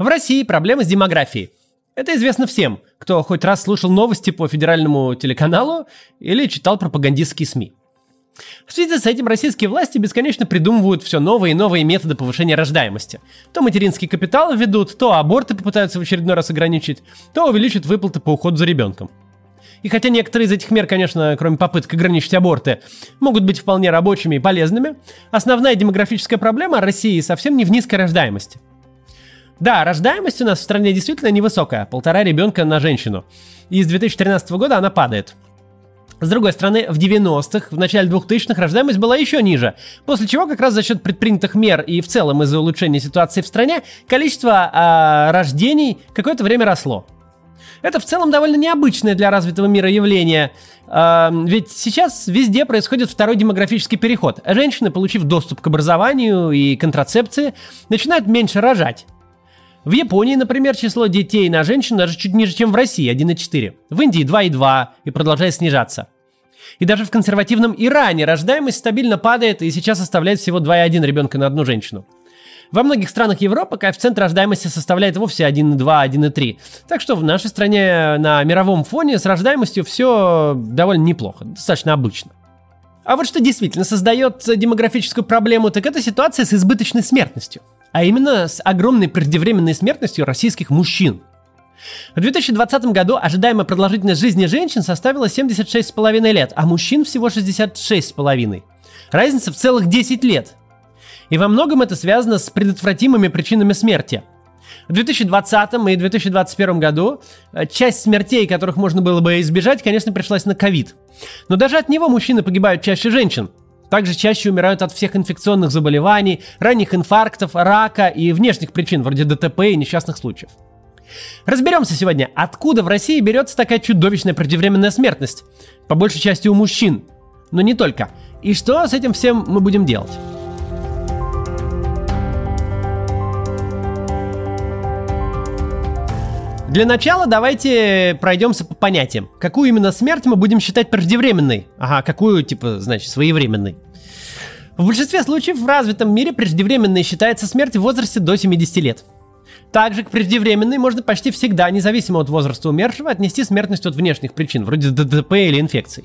В России проблемы с демографией. Это известно всем, кто хоть раз слушал новости по федеральному телеканалу или читал пропагандистские СМИ. В связи с этим российские власти бесконечно придумывают все новые и новые методы повышения рождаемости. То материнский капитал введут, то аборты попытаются в очередной раз ограничить, то увеличат выплаты по уходу за ребенком. И хотя некоторые из этих мер, конечно, кроме попыток ограничить аборты, могут быть вполне рабочими и полезными, основная демографическая проблема России совсем не в низкой рождаемости. Да, рождаемость у нас в стране действительно невысокая, полтора ребенка на женщину. И с 2013 года она падает. С другой стороны, в 90-х, в начале 2000-х рождаемость была еще ниже, после чего как раз за счет предпринятых мер и в целом из-за улучшения ситуации в стране количество э, рождений какое-то время росло. Это в целом довольно необычное для развитого мира явление, э, ведь сейчас везде происходит второй демографический переход. Женщины, получив доступ к образованию и контрацепции, начинают меньше рожать. В Японии, например, число детей на женщин даже чуть ниже, чем в России, 1,4. В Индии 2,2 и продолжает снижаться. И даже в консервативном Иране рождаемость стабильно падает и сейчас составляет всего 2,1 ребенка на одну женщину. Во многих странах Европы коэффициент рождаемости составляет вовсе 1,2, 1,3. Так что в нашей стране на мировом фоне с рождаемостью все довольно неплохо, достаточно обычно. А вот что действительно создает демографическую проблему, так это ситуация с избыточной смертностью а именно с огромной преждевременной смертностью российских мужчин. В 2020 году ожидаемая продолжительность жизни женщин составила 76,5 лет, а мужчин всего 66,5. Разница в целых 10 лет. И во многом это связано с предотвратимыми причинами смерти. В 2020 и 2021 году э, часть смертей, которых можно было бы избежать, конечно, пришлась на ковид. Но даже от него мужчины погибают чаще женщин. Также чаще умирают от всех инфекционных заболеваний, ранних инфарктов, рака и внешних причин, вроде ДТП и несчастных случаев. Разберемся сегодня, откуда в России берется такая чудовищная преждевременная смертность, по большей части у мужчин, но не только, и что с этим всем мы будем делать. Для начала давайте пройдемся по понятиям. Какую именно смерть мы будем считать преждевременной? Ага, какую, типа, значит, своевременной? В большинстве случаев в развитом мире преждевременной считается смерть в возрасте до 70 лет. Также к преждевременной можно почти всегда, независимо от возраста умершего, отнести смертность от внешних причин, вроде ДТП или инфекций.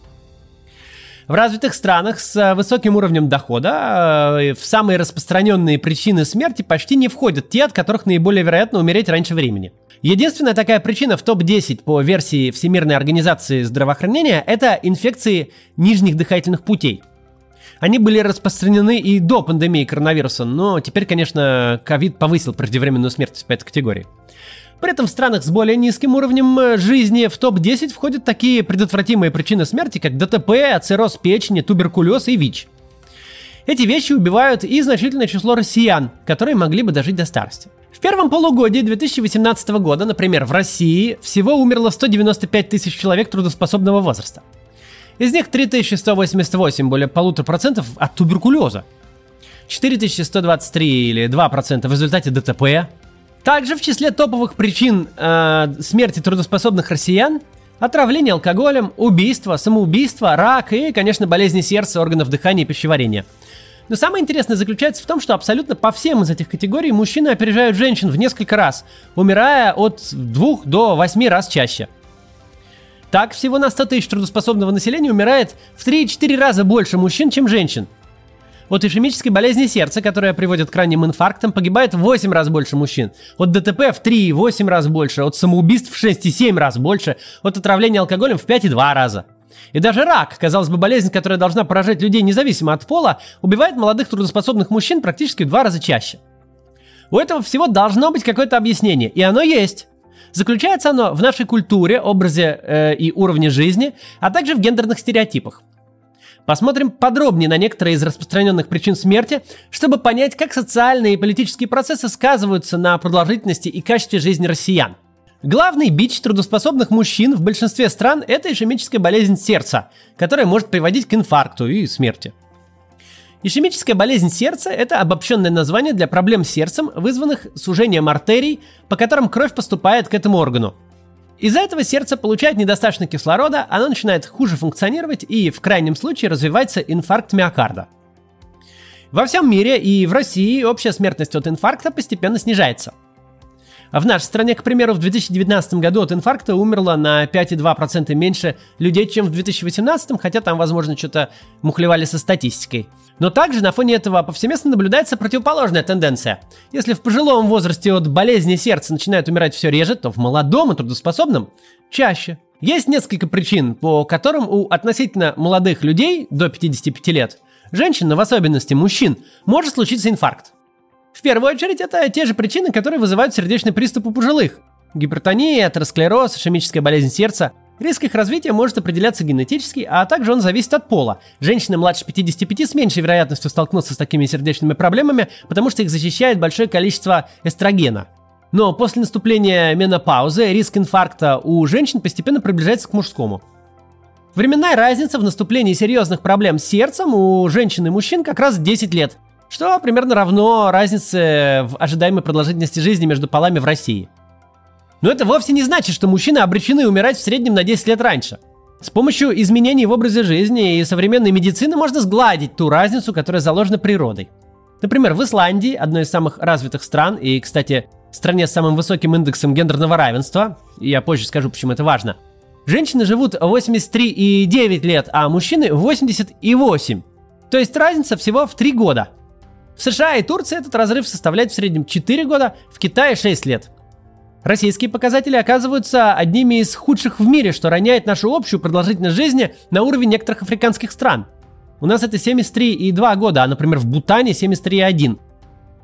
В развитых странах с высоким уровнем дохода э, в самые распространенные причины смерти почти не входят те, от которых наиболее вероятно умереть раньше времени – Единственная такая причина в топ-10 по версии Всемирной организации здравоохранения – это инфекции нижних дыхательных путей. Они были распространены и до пандемии коронавируса, но теперь, конечно, ковид повысил преждевременную смертность по этой категории. При этом в странах с более низким уровнем э, жизни в топ-10 входят такие предотвратимые причины смерти, как ДТП, цирроз печени, туберкулез и ВИЧ. Эти вещи убивают и значительное число россиян, которые могли бы дожить до старости. В первом полугодии 2018 года, например, в России всего умерло 195 тысяч человек трудоспособного возраста. Из них 3188, более полутора процентов, от туберкулеза. 4123 или 2% в результате ДТП. Также в числе топовых причин э, смерти трудоспособных россиян отравление алкоголем, убийство, самоубийство, рак и, конечно, болезни сердца, органов дыхания и пищеварения – но самое интересное заключается в том, что абсолютно по всем из этих категорий мужчины опережают женщин в несколько раз, умирая от 2 до 8 раз чаще. Так, всего на 100 тысяч трудоспособного населения умирает в 3-4 раза больше мужчин, чем женщин. От ишемической болезни сердца, которая приводит к ранним инфарктам, погибает в 8 раз больше мужчин. От ДТП в 3,8 раз больше. От самоубийств в 6,7 раз больше. От отравления алкоголем в 5,2 раза. И даже рак, казалось бы, болезнь, которая должна поражать людей независимо от пола, убивает молодых трудоспособных мужчин практически в два раза чаще. У этого всего должно быть какое-то объяснение, и оно есть. Заключается оно в нашей культуре, образе э, и уровне жизни, а также в гендерных стереотипах. Посмотрим подробнее на некоторые из распространенных причин смерти, чтобы понять, как социальные и политические процессы сказываются на продолжительности и качестве жизни россиян. Главный бич трудоспособных мужчин в большинстве стран – это ишемическая болезнь сердца, которая может приводить к инфаркту и смерти. Ишемическая болезнь сердца – это обобщенное название для проблем с сердцем, вызванных сужением артерий, по которым кровь поступает к этому органу. Из-за этого сердце получает недостаточно кислорода, оно начинает хуже функционировать и в крайнем случае развивается инфаркт миокарда. Во всем мире и в России общая смертность от инфаркта постепенно снижается – в нашей стране, к примеру, в 2019 году от инфаркта умерло на 5,2% меньше людей, чем в 2018, хотя там, возможно, что-то мухлевали со статистикой. Но также на фоне этого повсеместно наблюдается противоположная тенденция. Если в пожилом возрасте от болезни сердца начинают умирать все реже, то в молодом и трудоспособном чаще. Есть несколько причин, по которым у относительно молодых людей до 55 лет, женщин, но в особенности мужчин, может случиться инфаркт. В первую очередь, это те же причины, которые вызывают сердечный приступ у пожилых. Гипертония, атеросклероз, ишемическая болезнь сердца. Риск их развития может определяться генетически, а также он зависит от пола. Женщины младше 55 с меньшей вероятностью столкнутся с такими сердечными проблемами, потому что их защищает большое количество эстрогена. Но после наступления менопаузы риск инфаркта у женщин постепенно приближается к мужскому. Временная разница в наступлении серьезных проблем с сердцем у женщин и мужчин как раз 10 лет что примерно равно разнице в ожидаемой продолжительности жизни между полами в России. Но это вовсе не значит, что мужчины обречены умирать в среднем на 10 лет раньше. С помощью изменений в образе жизни и современной медицины можно сгладить ту разницу, которая заложена природой. Например, в Исландии, одной из самых развитых стран, и, кстати, стране с самым высоким индексом гендерного равенства, я позже скажу, почему это важно, женщины живут 83,9 лет, а мужчины 88. То есть разница всего в 3 года – в США и Турции этот разрыв составляет в среднем 4 года, в Китае 6 лет. Российские показатели оказываются одними из худших в мире, что роняет нашу общую продолжительность жизни на уровень некоторых африканских стран. У нас это 73,2 года, а, например, в Бутане 73,1.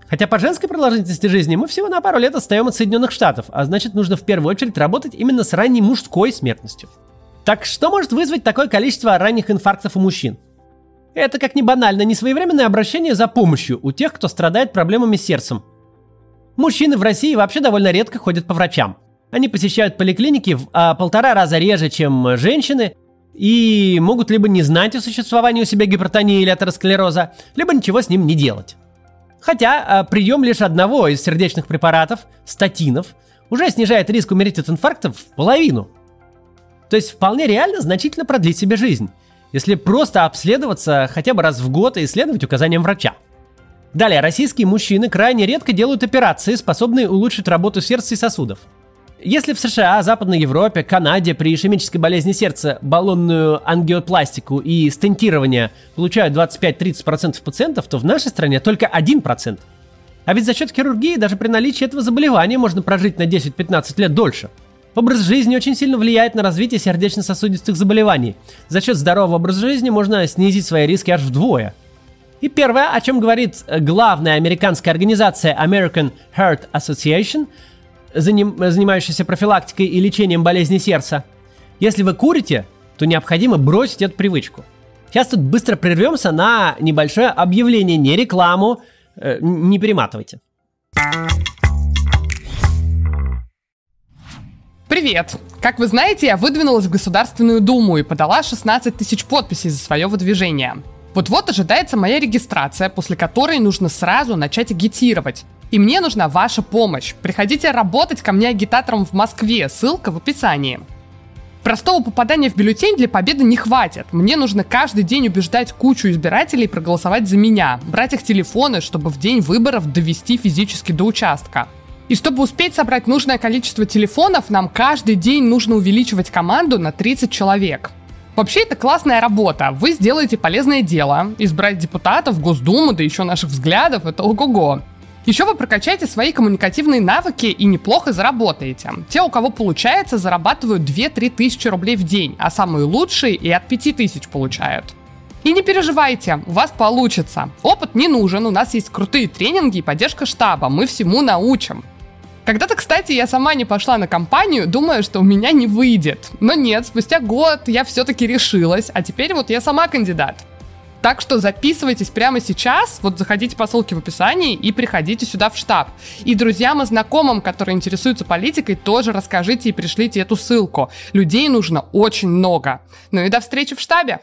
Хотя по женской продолжительности жизни мы всего на пару лет отстаем от Соединенных Штатов, а значит нужно в первую очередь работать именно с ранней мужской смертностью. Так что может вызвать такое количество ранних инфарктов у мужчин? Это, как ни банально, не своевременное обращение за помощью у тех, кто страдает проблемами с сердцем. Мужчины в России вообще довольно редко ходят по врачам. Они посещают поликлиники в а, полтора раза реже, чем женщины, и могут либо не знать о существовании у себя гипертонии или атеросклероза, либо ничего с ним не делать. Хотя а, прием лишь одного из сердечных препаратов, статинов, уже снижает риск умереть от инфаркта в половину. То есть вполне реально значительно продлить себе жизнь если просто обследоваться хотя бы раз в год и исследовать указаниям врача. Далее, российские мужчины крайне редко делают операции, способные улучшить работу сердца и сосудов. Если в США, Западной Европе, Канаде при ишемической болезни сердца баллонную ангиопластику и стентирование получают 25-30% пациентов, то в нашей стране только 1%. А ведь за счет хирургии даже при наличии этого заболевания можно прожить на 10-15 лет дольше – Образ жизни очень сильно влияет на развитие сердечно-сосудистых заболеваний. За счет здорового образа жизни можно снизить свои риски аж вдвое. И первое, о чем говорит главная американская организация American Heart Association, занимающаяся профилактикой и лечением болезней сердца. Если вы курите, то необходимо бросить эту привычку. Сейчас тут быстро прервемся на небольшое объявление, не рекламу, э, не перематывайте. Привет! Как вы знаете, я выдвинулась в Государственную Думу и подала 16 тысяч подписей за свое выдвижение. Вот-вот ожидается моя регистрация, после которой нужно сразу начать агитировать. И мне нужна ваша помощь. Приходите работать ко мне агитатором в Москве, ссылка в описании. Простого попадания в бюллетень для победы не хватит. Мне нужно каждый день убеждать кучу избирателей проголосовать за меня, брать их телефоны, чтобы в день выборов довести физически до участка. И чтобы успеть собрать нужное количество телефонов, нам каждый день нужно увеличивать команду на 30 человек. Вообще это классная работа. Вы сделаете полезное дело. Избрать депутатов, Госдуму, да еще наших взглядов, это ого-го. Еще вы прокачаете свои коммуникативные навыки и неплохо заработаете. Те, у кого получается, зарабатывают 2-3 тысячи рублей в день, а самые лучшие и от 5 тысяч получают. И не переживайте, у вас получится. Опыт не нужен, у нас есть крутые тренинги и поддержка штаба, мы всему научим. Когда-то, кстати, я сама не пошла на компанию, думая, что у меня не выйдет. Но нет, спустя год я все-таки решилась, а теперь вот я сама кандидат. Так что записывайтесь прямо сейчас, вот заходите по ссылке в описании и приходите сюда в штаб. И друзьям и знакомым, которые интересуются политикой, тоже расскажите и пришлите эту ссылку. Людей нужно очень много. Ну и до встречи в штабе!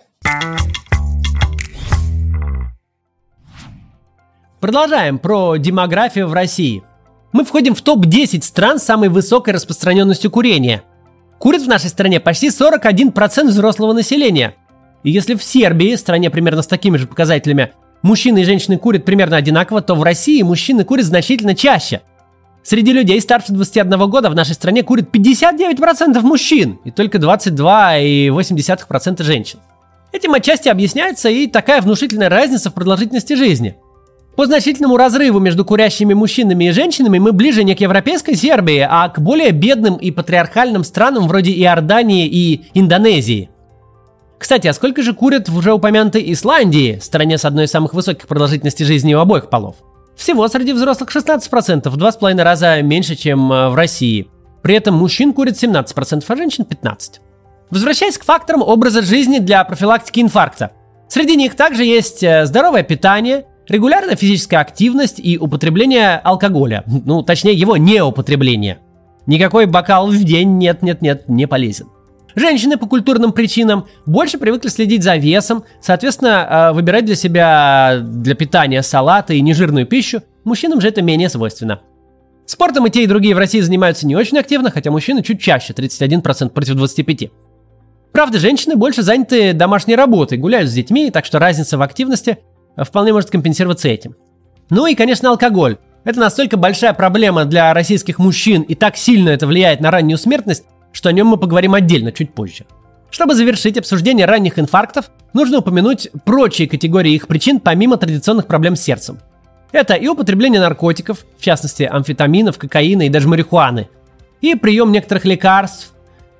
Продолжаем про демографию в России. Мы входим в топ-10 стран с самой высокой распространенностью курения. Курит в нашей стране почти 41% взрослого населения. И если в Сербии, стране примерно с такими же показателями, мужчины и женщины курят примерно одинаково, то в России мужчины курят значительно чаще. Среди людей старше 21 года в нашей стране курит 59% мужчин и только 22,8% женщин. Этим отчасти объясняется и такая внушительная разница в продолжительности жизни. По значительному разрыву между курящими мужчинами и женщинами мы ближе не к европейской Сербии, а к более бедным и патриархальным странам вроде Иордании и Индонезии. Кстати, а сколько же курят в уже упомянутой Исландии, стране с одной из самых высоких продолжительностей жизни у обоих полов? Всего среди взрослых 16%, в два с половиной раза меньше, чем э, в России. При этом мужчин курит 17%, а женщин 15%. Возвращаясь к факторам образа жизни для профилактики инфаркта. Среди них также есть э, здоровое питание, регулярная физическая активность и употребление алкоголя. Ну, точнее, его неупотребление. Никакой бокал в день нет-нет-нет не полезен. Женщины по культурным причинам больше привыкли следить за весом, соответственно, э, выбирать для себя для питания салаты и нежирную пищу. Мужчинам же это менее свойственно. Спортом и те, и другие в России занимаются не очень активно, хотя мужчины чуть чаще, 31% против 25%. Правда, женщины больше заняты домашней работой, гуляют с детьми, так что разница в активности вполне может компенсироваться этим. Ну и, конечно, алкоголь. Это настолько большая проблема для российских мужчин и так сильно это влияет на раннюю смертность, что о нем мы поговорим отдельно чуть позже. Чтобы завершить обсуждение ранних инфарктов, нужно упомянуть прочие категории их причин помимо традиционных проблем с сердцем. Это и употребление наркотиков, в частности амфетаминов, кокаина и даже марихуаны, и прием некоторых лекарств.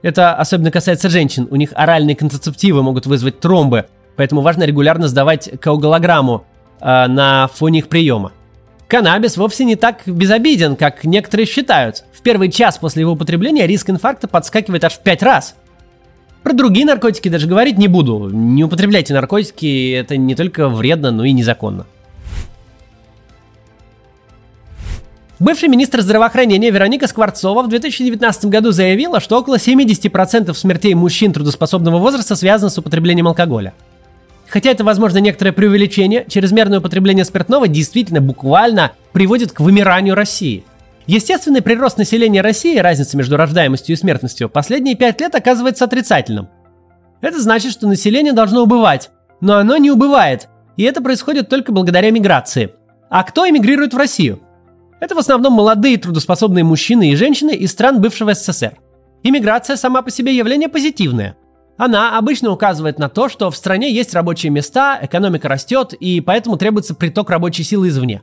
Это особенно касается женщин, у них оральные контрацептивы могут вызвать тромбы, поэтому важно регулярно сдавать коагулограмму э, на фоне их приема. Каннабис вовсе не так безобиден, как некоторые считают. В первый час после его употребления риск инфаркта подскакивает аж в 5 раз. Про другие наркотики даже говорить не буду. Не употребляйте наркотики, это не только вредно, но и незаконно. Бывший министр здравоохранения Вероника Скворцова в 2019 году заявила, что около 70% смертей мужчин трудоспособного возраста связано с употреблением алкоголя. Хотя это, возможно, некоторое преувеличение, чрезмерное употребление спиртного действительно буквально приводит к вымиранию России. Естественный прирост населения России, разница между рождаемостью и смертностью, последние пять лет оказывается отрицательным. Это значит, что население должно убывать, но оно не убывает, и это происходит только благодаря миграции. А кто эмигрирует в Россию? Это в основном молодые трудоспособные мужчины и женщины из стран бывшего СССР. Иммиграция сама по себе явление позитивное – она обычно указывает на то, что в стране есть рабочие места, экономика растет, и поэтому требуется приток рабочей силы извне.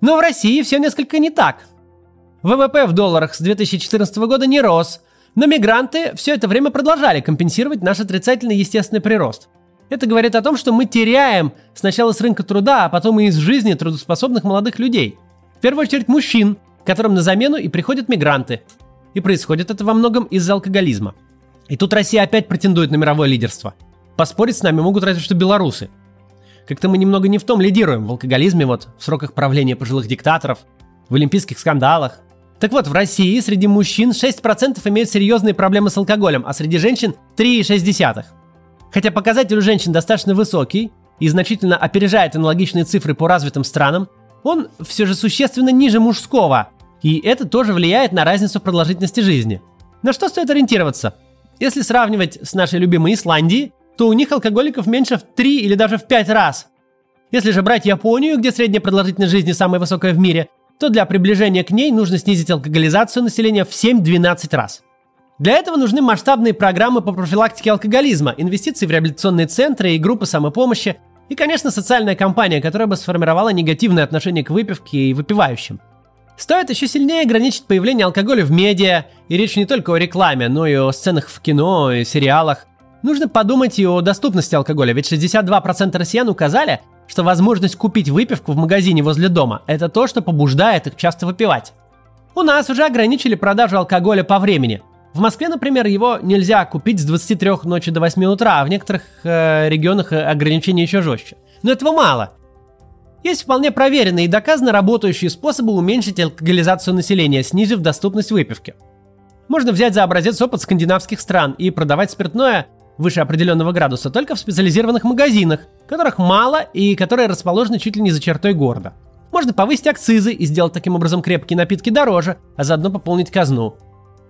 Но в России все несколько не так. ВВП в долларах с 2014 года не рос, но мигранты все это время продолжали компенсировать наш отрицательный естественный прирост. Это говорит о том, что мы теряем сначала с рынка труда, а потом и из жизни трудоспособных молодых людей. В первую очередь мужчин, которым на замену и приходят мигранты. И происходит это во многом из-за алкоголизма. И тут Россия опять претендует на мировое лидерство. Поспорить с нами могут разве что белорусы. Как-то мы немного не в том лидируем в алкоголизме, вот, в сроках правления пожилых диктаторов, в олимпийских скандалах. Так вот, в России среди мужчин 6% имеют серьезные проблемы с алкоголем, а среди женщин 3,6%. Хотя показатель у женщин достаточно высокий и значительно опережает аналогичные цифры по развитым странам, он все же существенно ниже мужского, и это тоже влияет на разницу в продолжительности жизни. На что стоит ориентироваться? Если сравнивать с нашей любимой Исландией, то у них алкоголиков меньше в 3 или даже в 5 раз. Если же брать Японию, где средняя продолжительность жизни самая высокая в мире, то для приближения к ней нужно снизить алкоголизацию населения в 7-12 раз. Для этого нужны масштабные программы по профилактике алкоголизма, инвестиции в реабилитационные центры и группы самопомощи, и, конечно, социальная кампания, которая бы сформировала негативное отношение к выпивке и выпивающим. Стоит еще сильнее ограничить появление алкоголя в медиа, и речь не только о рекламе, но и о сценах в кино и сериалах. Нужно подумать и о доступности алкоголя, ведь 62% россиян указали, что возможность купить выпивку в магазине возле дома – это то, что побуждает их часто выпивать. У нас уже ограничили продажу алкоголя по времени. В Москве, например, его нельзя купить с 23 ночи до 8 утра, а в некоторых э, регионах э, ограничения еще жестче. Но этого мало. Есть вполне проверенные и доказанно работающие способы уменьшить алкоголизацию населения, снизив доступность выпивки. Можно взять за образец опыт скандинавских стран и продавать спиртное выше определенного градуса только в специализированных магазинах, которых мало и которые расположены чуть ли не за чертой города. Можно повысить акцизы и сделать таким образом крепкие напитки дороже, а заодно пополнить казну.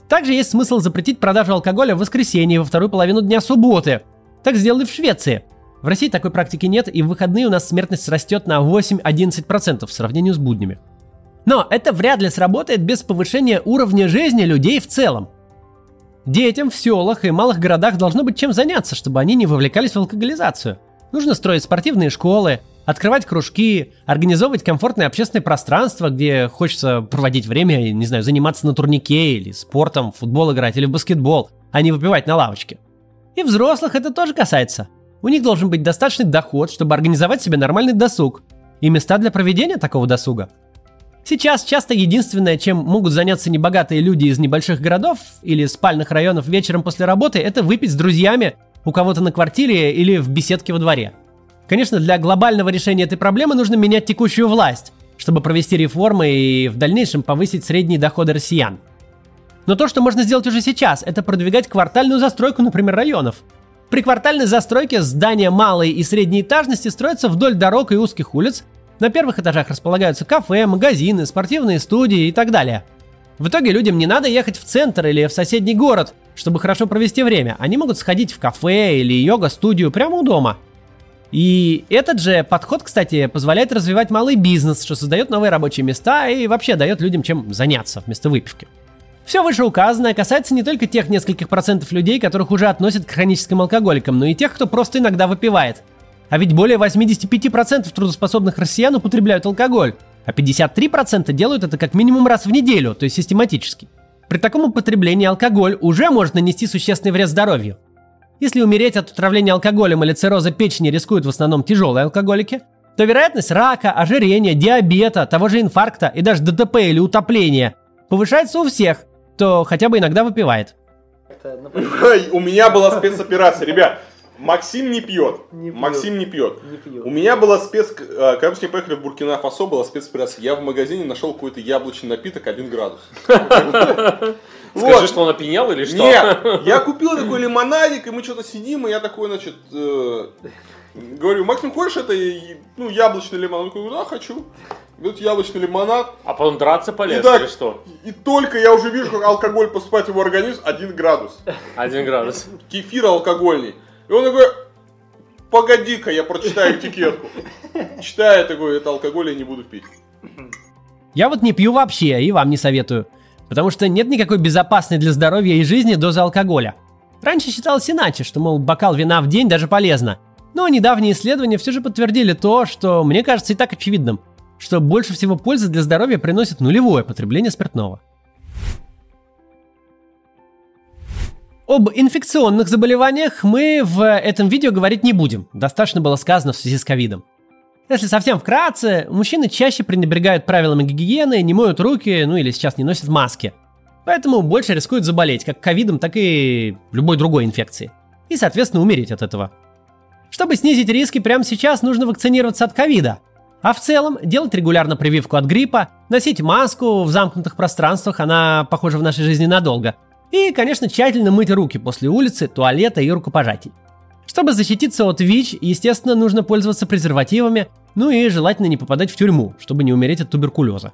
Также есть смысл запретить продажу алкоголя в воскресенье во вторую половину дня субботы. Так сделали в Швеции – в России такой практики нет, и в выходные у нас смертность растет на 8-11% в сравнении с буднями. Но это вряд ли сработает без повышения уровня жизни людей в целом. Детям в селах и малых городах должно быть чем заняться, чтобы они не вовлекались в алкоголизацию. Нужно строить спортивные школы, открывать кружки, организовывать комфортное общественное пространство, где хочется проводить время, не знаю, заниматься на турнике или спортом, в футбол играть или в баскетбол, а не выпивать на лавочке. И взрослых это тоже касается. У них должен быть достаточный доход, чтобы организовать себе нормальный досуг и места для проведения такого досуга. Сейчас часто единственное, чем могут заняться небогатые люди из небольших городов или спальных районов вечером после работы, это выпить с друзьями у кого-то на квартире или в беседке во дворе. Конечно, для глобального решения этой проблемы нужно менять текущую власть, чтобы провести реформы и в дальнейшем повысить средние доходы россиян. Но то, что можно сделать уже сейчас, это продвигать квартальную застройку, например, районов. При квартальной застройке здания малой и средней этажности строятся вдоль дорог и узких улиц, на первых этажах располагаются кафе, магазины, спортивные студии и так далее. В итоге людям не надо ехать в центр или в соседний город, чтобы хорошо провести время. Они могут сходить в кафе или йога-студию прямо у дома. И этот же подход, кстати, позволяет развивать малый бизнес, что создает новые рабочие места и вообще дает людям чем заняться вместо выпивки. Все вышеуказанное касается не только тех нескольких процентов людей, которых уже относят к хроническим алкоголикам, но и тех, кто просто иногда выпивает. А ведь более 85% трудоспособных россиян употребляют алкоголь, а 53% делают это как минимум раз в неделю, то есть систематически. При таком употреблении алкоголь уже может нанести существенный вред здоровью. Если умереть от отравления алкоголем или цирроза печени рискуют в основном тяжелые алкоголики, то вероятность рака, ожирения, диабета, того же инфаркта и даже ДТП или утопления повышается у всех, кто хотя бы иногда выпивает. У меня была спецоперация, ребят. Максим не пьет. Не Максим не пьет. не пьет. У меня была спец... Когда мы с ним поехали в Буркина Фасо, была спецоперация. Я в магазине нашел какой-то яблочный напиток 1 градус. Скажи, что он опьянял или что? Нет, я купил такой лимонадик, и мы что-то сидим, и я такой, значит, э, говорю, Максим, хочешь это ну, яблочный лимонад? Он говорит, да, хочу. Говорит, яблочный лимонад. А потом драться полез или что? И только я уже вижу, как алкоголь поступает в его организм, 1 градус. 1 градус. Кефир алкогольный. И он такой, погоди-ка, я прочитаю этикетку. Читаю, такой, это алкоголь я не буду пить. Я вот не пью вообще, и вам не советую. Потому что нет никакой безопасной для здоровья и жизни дозы алкоголя. Раньше считалось иначе, что, мол, бокал вина в день даже полезно. Но недавние исследования все же подтвердили то, что мне кажется и так очевидным, что больше всего пользы для здоровья приносит нулевое потребление спиртного. Об инфекционных заболеваниях мы в этом видео говорить не будем. Достаточно было сказано в связи с ковидом. Если совсем вкратце, мужчины чаще пренебрегают правилами гигиены, не моют руки, ну или сейчас не носят маски. Поэтому больше рискуют заболеть как ковидом, так и любой другой инфекцией. И, соответственно, умереть от этого. Чтобы снизить риски, прямо сейчас нужно вакцинироваться от ковида. А в целом делать регулярно прививку от гриппа, носить маску в замкнутых пространствах, она похожа в нашей жизни надолго – и, конечно, тщательно мыть руки после улицы, туалета и рукопожатий. Чтобы защититься от ВИЧ, естественно, нужно пользоваться презервативами, ну и желательно не попадать в тюрьму, чтобы не умереть от туберкулеза.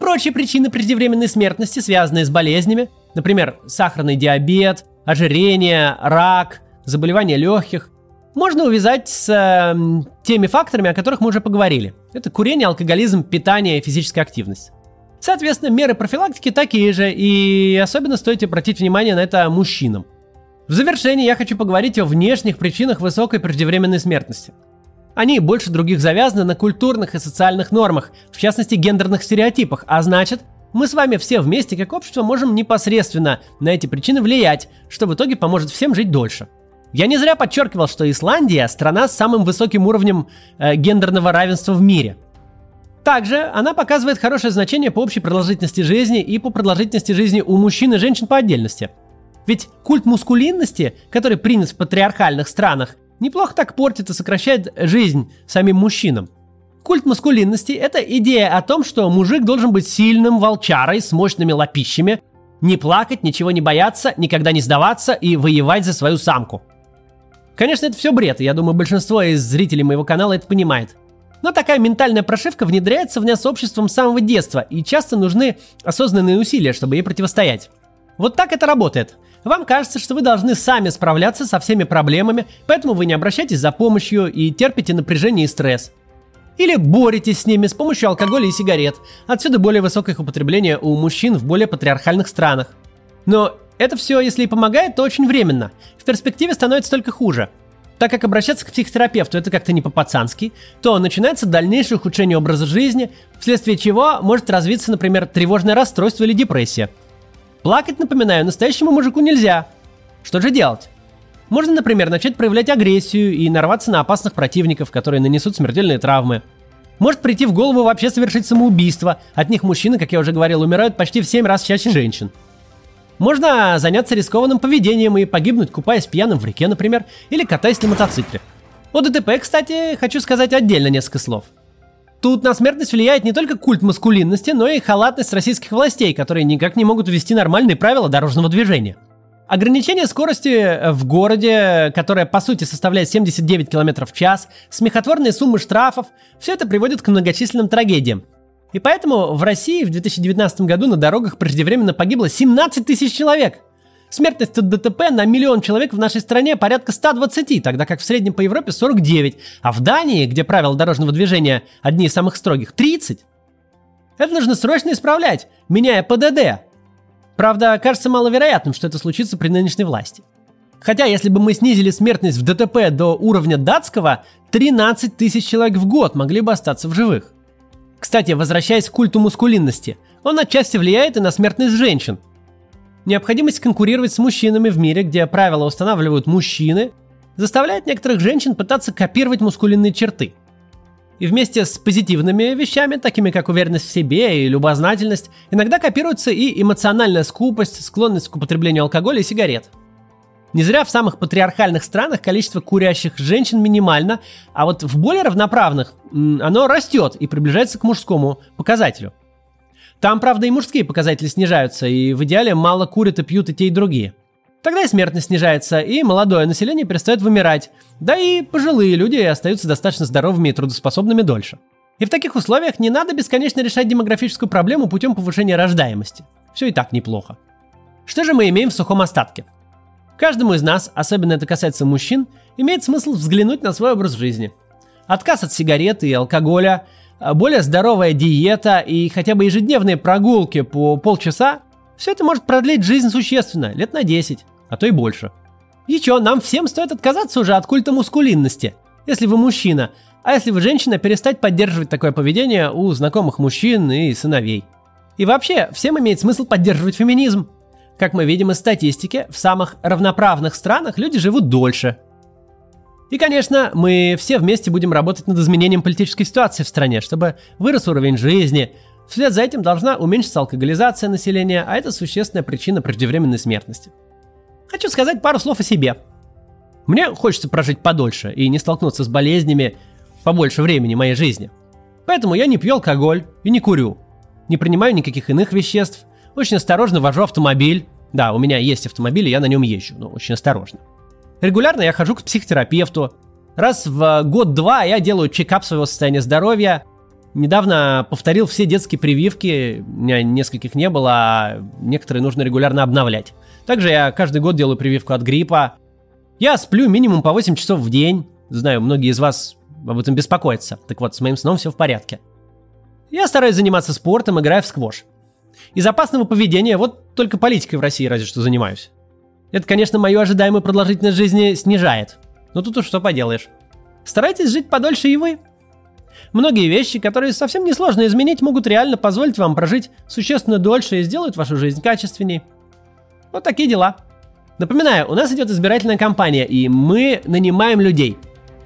Прочие причины преждевременной смертности, связанные с болезнями, например, сахарный диабет, ожирение, рак, заболевания легких, можно увязать с э, теми факторами, о которых мы уже поговорили. Это курение, алкоголизм, питание и физическая активность. Соответственно, меры профилактики такие же, и особенно стоит обратить внимание на это мужчинам. В завершении я хочу поговорить о внешних причинах высокой преждевременной смертности. Они больше других завязаны на культурных и социальных нормах, в частности гендерных стереотипах, а значит, мы с вами все вместе как общество можем непосредственно на эти причины влиять, что в итоге поможет всем жить дольше. Я не зря подчеркивал, что Исландия – страна с самым высоким уровнем э, гендерного равенства в мире – также она показывает хорошее значение по общей продолжительности жизни и по продолжительности жизни у мужчин и женщин по отдельности. Ведь культ мускулинности, который принят в патриархальных странах, неплохо так портит и сокращает жизнь самим мужчинам. Культ маскулинности – это идея о том, что мужик должен быть сильным волчарой с мощными лопищами, не плакать, ничего не бояться, никогда не сдаваться и воевать за свою самку. Конечно, это все бред, и я думаю, большинство из зрителей моего канала это понимает – но такая ментальная прошивка внедряется в нас обществом с самого детства, и часто нужны осознанные усилия, чтобы ей противостоять. Вот так это работает. Вам кажется, что вы должны сами справляться со всеми проблемами, поэтому вы не обращаетесь за помощью и терпите напряжение и стресс. Или боретесь с ними с помощью алкоголя и сигарет. Отсюда более высокое их употребление у мужчин в более патриархальных странах. Но это все, если и помогает, то очень временно. В перспективе становится только хуже. Так как обращаться к психотерапевту это как-то не по-пацански, то начинается дальнейшее ухудшение образа жизни, вследствие чего может развиться, например, тревожное расстройство или депрессия. Плакать, напоминаю, настоящему мужику нельзя. Что же делать? Можно, например, начать проявлять агрессию и нарваться на опасных противников, которые нанесут смертельные травмы. Может прийти в голову вообще совершить самоубийство. От них мужчины, как я уже говорил, умирают почти в 7 раз чаще женщин. Можно заняться рискованным поведением и погибнуть, купаясь пьяным в реке, например, или катаясь на мотоцикле. О ДТП, кстати, хочу сказать отдельно несколько слов. Тут на смертность влияет не только культ маскулинности, но и халатность российских властей, которые никак не могут ввести нормальные правила дорожного движения. Ограничение скорости в городе, которое по сути составляет 79 км в час, смехотворные суммы штрафов, все это приводит к многочисленным трагедиям. И поэтому в России в 2019 году на дорогах преждевременно погибло 17 тысяч человек. Смертность от ДТП на миллион человек в нашей стране порядка 120, тогда как в среднем по Европе 49, а в Дании, где правила дорожного движения одни из самых строгих, 30. Это нужно срочно исправлять, меняя ПДД. Правда, кажется маловероятным, что это случится при нынешней власти. Хотя, если бы мы снизили смертность в ДТП до уровня датского, 13 тысяч человек в год могли бы остаться в живых. Кстати, возвращаясь к культу мускулинности, он отчасти влияет и на смертность женщин. Необходимость конкурировать с мужчинами в мире, где правила устанавливают мужчины, заставляет некоторых женщин пытаться копировать мускулинные черты. И вместе с позитивными вещами, такими как уверенность в себе и любознательность, иногда копируется и эмоциональная скупость, склонность к употреблению алкоголя и сигарет – не зря в самых патриархальных странах количество курящих женщин минимально, а вот в более равноправных оно растет и приближается к мужскому показателю. Там, правда, и мужские показатели снижаются, и в идеале мало курят и пьют и те, и другие. Тогда и смертность снижается, и молодое население перестает вымирать, да и пожилые люди остаются достаточно здоровыми и трудоспособными дольше. И в таких условиях не надо бесконечно решать демографическую проблему путем повышения рождаемости. Все и так неплохо. Что же мы имеем в сухом остатке? Каждому из нас, особенно это касается мужчин, имеет смысл взглянуть на свой образ жизни. Отказ от сигарет и алкоголя, а более здоровая диета и хотя бы ежедневные прогулки по полчаса – все это может продлить жизнь существенно, лет на 10, а то и больше. Чё, нам всем стоит отказаться уже от культа мускулинности, если вы мужчина, а если вы женщина, перестать поддерживать такое поведение у знакомых мужчин и сыновей. И вообще, всем имеет смысл поддерживать феминизм – как мы видим из статистики, в самых равноправных странах люди живут дольше. И, конечно, мы все вместе будем работать над изменением политической ситуации в стране, чтобы вырос уровень жизни. Вслед за этим должна уменьшиться алкоголизация населения, а это существенная причина преждевременной смертности. Хочу сказать пару слов о себе. Мне хочется прожить подольше и не столкнуться с болезнями побольше времени моей жизни. Поэтому я не пью алкоголь и не курю. Не принимаю никаких иных веществ – очень осторожно вожу автомобиль. Да, у меня есть автомобиль, и я на нем езжу, но очень осторожно. Регулярно я хожу к психотерапевту. Раз в год-два я делаю чекап своего состояния здоровья. Недавно повторил все детские прививки, у меня нескольких не было, а некоторые нужно регулярно обновлять. Также я каждый год делаю прививку от гриппа. Я сплю минимум по 8 часов в день. Знаю, многие из вас об этом беспокоятся. Так вот, с моим сном все в порядке. Я стараюсь заниматься спортом, играя в сквош. Из опасного поведения вот только политикой в России разве что занимаюсь. Это, конечно, мою ожидаемую продолжительность жизни снижает. Но тут уж что поделаешь. Старайтесь жить подольше и вы. Многие вещи, которые совсем несложно изменить, могут реально позволить вам прожить существенно дольше и сделают вашу жизнь качественней. Вот такие дела. Напоминаю, у нас идет избирательная кампания, и мы нанимаем людей.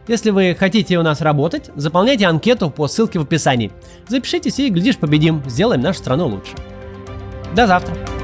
Если вы хотите у нас работать, заполняйте анкету по ссылке в описании. Запишитесь и, глядишь, победим, сделаем нашу страну лучше. До завтра!